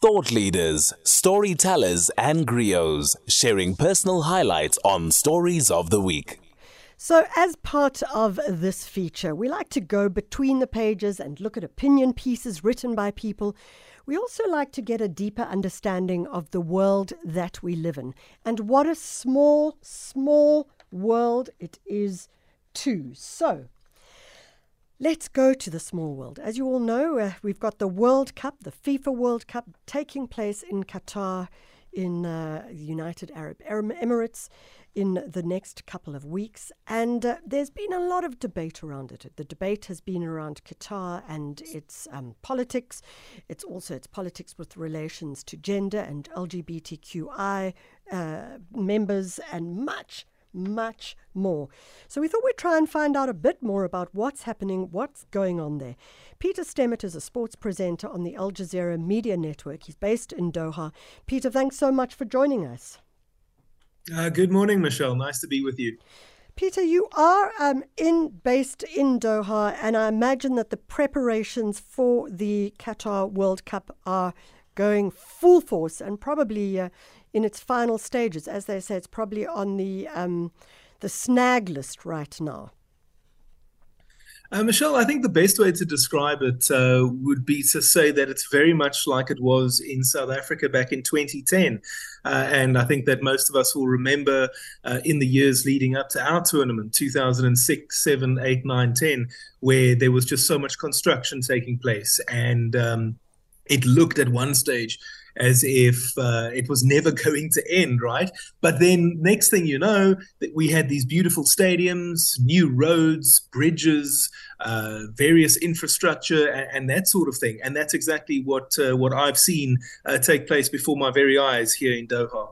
Thought leaders, storytellers, and griots sharing personal highlights on Stories of the Week. So, as part of this feature, we like to go between the pages and look at opinion pieces written by people. We also like to get a deeper understanding of the world that we live in and what a small, small world it is, too. So, Let's go to the small world. As you all know, uh, we've got the World Cup, the FIFA World Cup, taking place in Qatar, in uh, the United Arab Emirates, in the next couple of weeks. And uh, there's been a lot of debate around it. The debate has been around Qatar and its um, politics. It's also its politics with relations to gender and LGBTQI uh, members, and much much more. So we thought we'd try and find out a bit more about what's happening, what's going on there. Peter Stemmet is a sports presenter on the Al Jazeera Media Network. He's based in Doha. Peter, thanks so much for joining us. Uh, good morning, Michelle. Nice to be with you. Peter, you are um, in based in Doha, and I imagine that the preparations for the Qatar World Cup are going full force and probably uh, in its final stages. As they say, it's probably on the um, the snag list right now. Uh, Michelle, I think the best way to describe it uh, would be to say that it's very much like it was in South Africa back in 2010. Uh, and I think that most of us will remember uh, in the years leading up to our tournament, 2006, 7, 8, 9, 10, where there was just so much construction taking place. And um, it looked at one stage as if uh, it was never going to end, right? But then, next thing you know, that we had these beautiful stadiums, new roads, bridges, uh, various infrastructure, and, and, that sort of thing. And that's exactly what uh, what I've seen uh, take place before my very eyes here in Doha.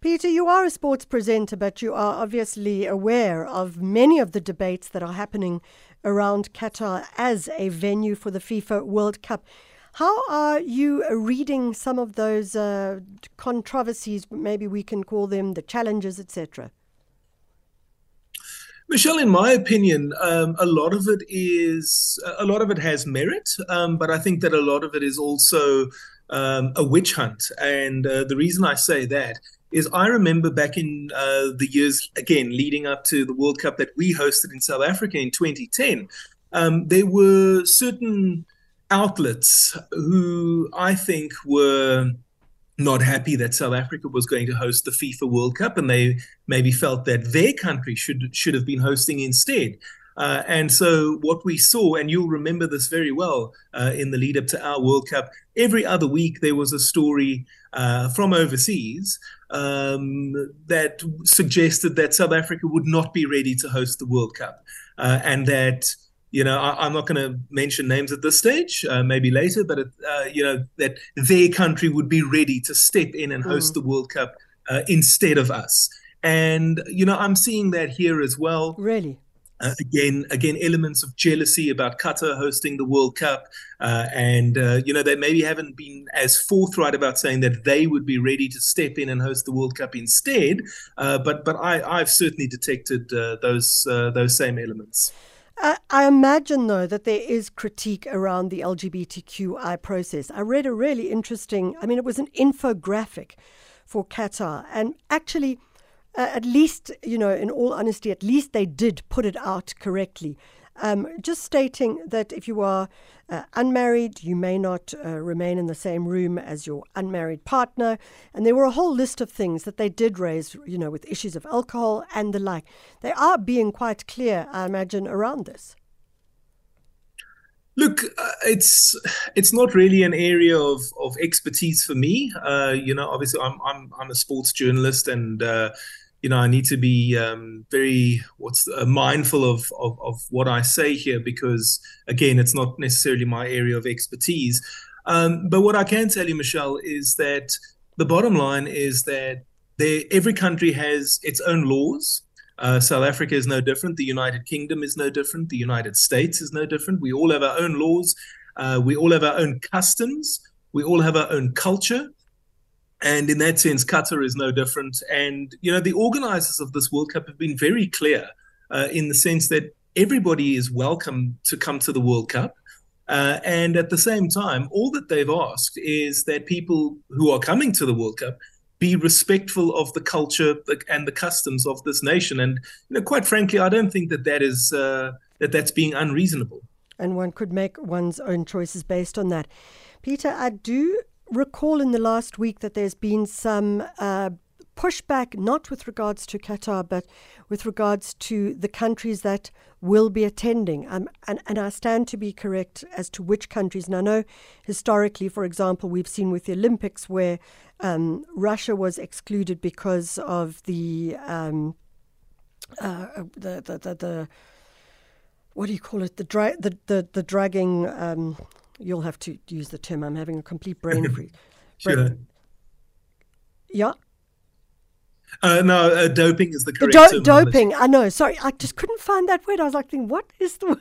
Peter, you are a sports presenter, but you are obviously aware of many of the debates that are happening around Qatar as a venue for the FIFA World Cup. How are you reading some of those uh, controversies? Maybe we can call them the challenges, etc. Michelle, in my opinion, um, a lot of it is a lot of it has merit, um, but I think that a lot of it is also um, a witch hunt. And uh, the reason I say that is I remember back in uh, the years again leading up to the World Cup that we hosted in South Africa in 2010. Um, there were certain outlets who I think were not happy that South Africa was going to host the FIFA World Cup, and they maybe felt that their country should should have been hosting instead. Uh, and so, what we saw, and you'll remember this very well uh, in the lead up to our World Cup, every other week there was a story uh, from overseas um, that suggested that South Africa would not be ready to host the World Cup, uh, and that you know, I, am not going to mention names at this stage, uh, maybe later, but, it, uh, you know, that their country would be ready to step in and host mm. the World Cup uh, instead of us. And, you know, I'm seeing that here as well. Really? Uh, again, again, elements of jealousy about Qatar hosting the World Cup, uh, and uh, you know they maybe haven't been as forthright about saying that they would be ready to step in and host the World Cup instead. Uh, but but I, I've certainly detected uh, those uh, those same elements. I, imagine, though, that there is critique around the LGBTQI process. I read a really interesting, I mean, it was an infographic for Qatar. And actually, uh, at least, you know, in all honesty, at least they did put it out correctly. Um, just stating that if you are uh, unmarried, you may not uh, remain in the same room as your unmarried partner. And there were a whole list of things that they did raise, you know, with issues of alcohol and the like. They are being quite clear, I imagine, around this. Look, uh, it's it's not really an area of, of expertise for me. Uh, you know, obviously, I'm I'm I'm a sports journalist, and uh, you know, I need to be um, very what's uh, mindful of, of, of what I say here because again, it's not necessarily my area of expertise. Um, but what I can tell you, Michelle, is that the bottom line is that there, every country has its own laws. Uh, South Africa is no different. The United Kingdom is no different. The United States is no different. We all have our own laws. Uh, we all have our own customs. We all have our own culture. And in that sense, Qatar is no different. And, you know, the organizers of this World Cup have been very clear uh, in the sense that everybody is welcome to come to the World Cup. Uh, and at the same time, all that they've asked is that people who are coming to the World Cup be respectful of the culture and the customs of this nation. And you know, quite frankly, I don't think that that is uh, that that's being unreasonable. And one could make one's own choices based on that. Peter, I do recall in the last week that there's been some uh, pushback, not with regards to Qatar, but with regards to the countries that will be attending. Um, and, and I stand to be correct as to which countries. And I know historically, for example, we've seen with the Olympics where um, Russia was excluded because of the, um, uh, the, the, the, the, what do you call it? The, dra- the, the, the dragging. Um, you'll have to use the term. I'm having a complete brain freeze. sure. Yeah. Uh, no, uh, doping is the correct do- Doping, I know. Sorry, I just couldn't find that word. I was like, thinking, what is the word?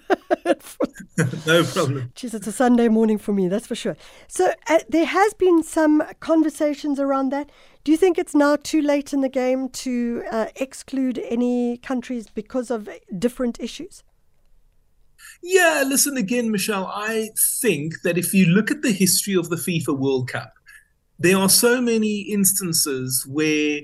no problem. Jeez, it's a Sunday morning for me, that's for sure. So uh, there has been some conversations around that. Do you think it's now too late in the game to uh, exclude any countries because of different issues? Yeah, listen again, Michelle. I think that if you look at the history of the FIFA World Cup, there are so many instances where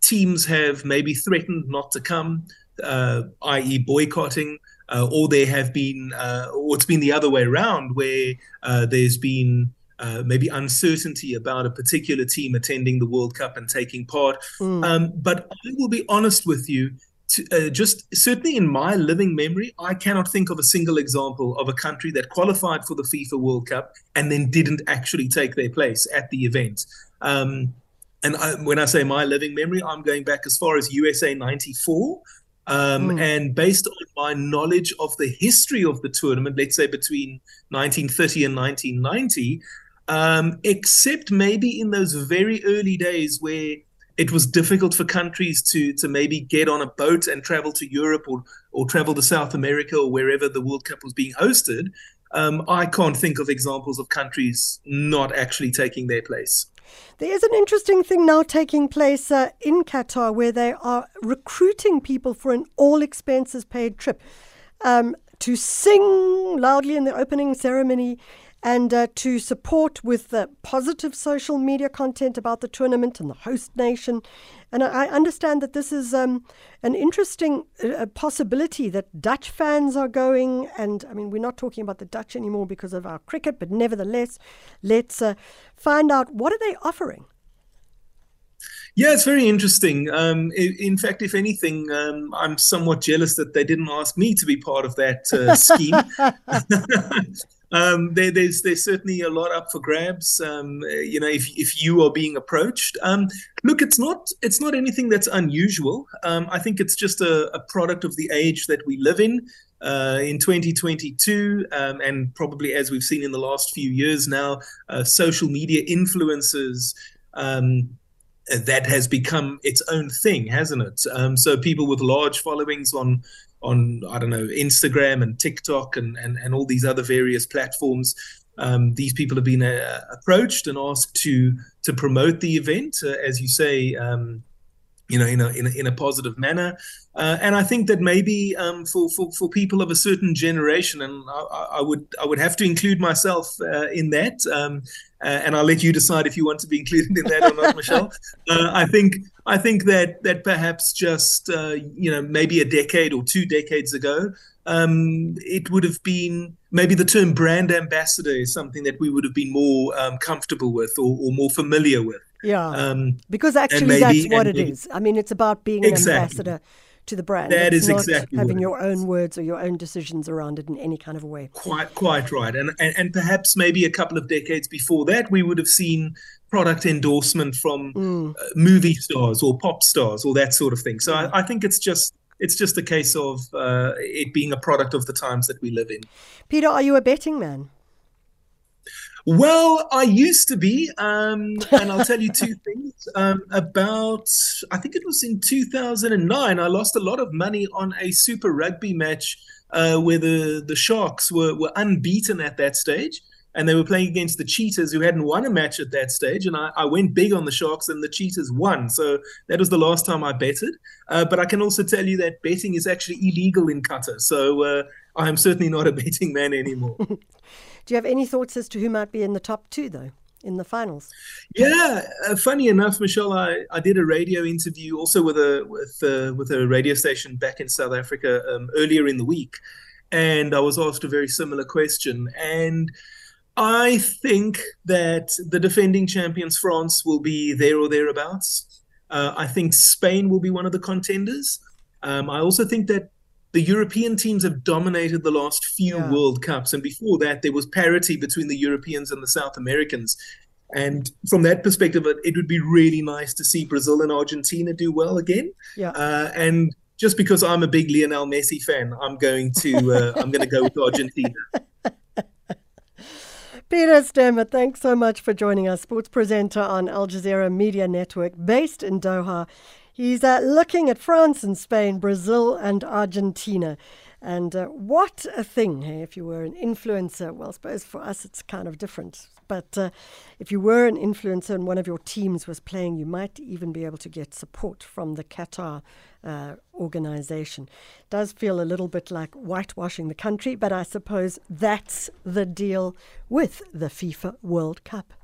teams have maybe threatened not to come, uh, i.e., boycotting, uh, or there have been, uh, or it's been the other way around, where uh, there's been uh, maybe uncertainty about a particular team attending the World Cup and taking part. Mm. Um, but I will be honest with you. To, uh, just certainly in my living memory, I cannot think of a single example of a country that qualified for the FIFA World Cup and then didn't actually take their place at the event. Um, and I, when I say my living memory, I'm going back as far as USA 94. Um, mm. And based on my knowledge of the history of the tournament, let's say between 1930 and 1990, um, except maybe in those very early days where it was difficult for countries to to maybe get on a boat and travel to Europe or or travel to South America or wherever the World Cup was being hosted. Um, I can't think of examples of countries not actually taking their place. There is an interesting thing now taking place uh, in Qatar where they are recruiting people for an all expenses paid trip um, to sing loudly in the opening ceremony and uh, to support with the positive social media content about the tournament and the host nation. And I understand that this is um, an interesting uh, possibility that Dutch fans are going. And I mean, we're not talking about the Dutch anymore because of our cricket, but nevertheless, let's uh, find out what are they offering. Yeah, it's very interesting. Um, in fact, if anything, um, I'm somewhat jealous that they didn't ask me to be part of that uh, scheme. um, there, there's there's certainly a lot up for grabs. Um, you know, if if you are being approached, um, look, it's not it's not anything that's unusual. Um, I think it's just a, a, product of the age that we live in. Uh, in 2022, um, and probably as we've seen in the last few years now, uh, social media influencers um, that has become its own thing, hasn't it? Um, so people with large followings on on I don't know Instagram and TikTok and and, and all these other various platforms. Um, these people have been uh, approached and asked to to promote the event, uh, as you say, um, you know, in a in a, in a positive manner. Uh, and I think that maybe um, for, for for people of a certain generation, and I, I would I would have to include myself uh, in that. Um, uh, and I'll let you decide if you want to be included in that or not, Michelle. Uh, I think I think that that perhaps just uh, you know maybe a decade or two decades ago, um, it would have been maybe the term brand ambassador is something that we would have been more um, comfortable with or, or, more familiar with. Yeah, um, because actually maybe, that's what it maybe, is. I mean, it's about being exactly. an ambassador to the brand. That it's is exactly having your own words or your own decisions around it in any kind of a way. Quite, quite right. And, and and perhaps maybe a couple of decades before that, we would have seen product endorsement from mm. uh, movie stars or pop stars or that sort of thing. So I, I think it's just it's just a case of uh, it being a product of the times that we live in. Peter, are you a betting man? Well, I used to be, um, and I'll tell you two things. Um, about, I think it was in 2009, I lost a lot of money on a Super Rugby match uh, where the, the Sharks were, were unbeaten at that stage. And they were playing against the Cheetahs, who hadn't won a match at that stage. And I, I went big on the Sharks, and the Cheetahs won. So that was the last time I betted. Uh, but I can also tell you that betting is actually illegal in Qatar. So uh, I'm certainly not a betting man anymore. Do you have any thoughts as to who might be in the top two, though? in the finals. Yeah, uh, funny enough, Michelle, I, I did a radio interview also with a with uh, with a radio station back in South Africa um, earlier in the week, and I was asked a very similar question. And I think that the defending champions France will be there or thereabouts. Uh, I think Spain will be one of the contenders. Um, I also think that the European teams have dominated the last few yeah. World Cups, and before that, there was parity between the Europeans and the South Americans. And from that perspective, it, it would be really nice to see Brazil and Argentina do well again. Yeah. Uh, and just because I'm a big Lionel Messi fan, I'm going to uh, I'm going to go with Argentina. Peter Stemmet, thanks so much for joining us, sports presenter on Al Jazeera Media Network, based in Doha. He's uh, looking at France and Spain, Brazil and Argentina. And uh, what a thing, hey, if you were an influencer. Well, I suppose for us it's kind of different. But uh, if you were an influencer and one of your teams was playing, you might even be able to get support from the Qatar uh, organization. It does feel a little bit like whitewashing the country, but I suppose that's the deal with the FIFA World Cup.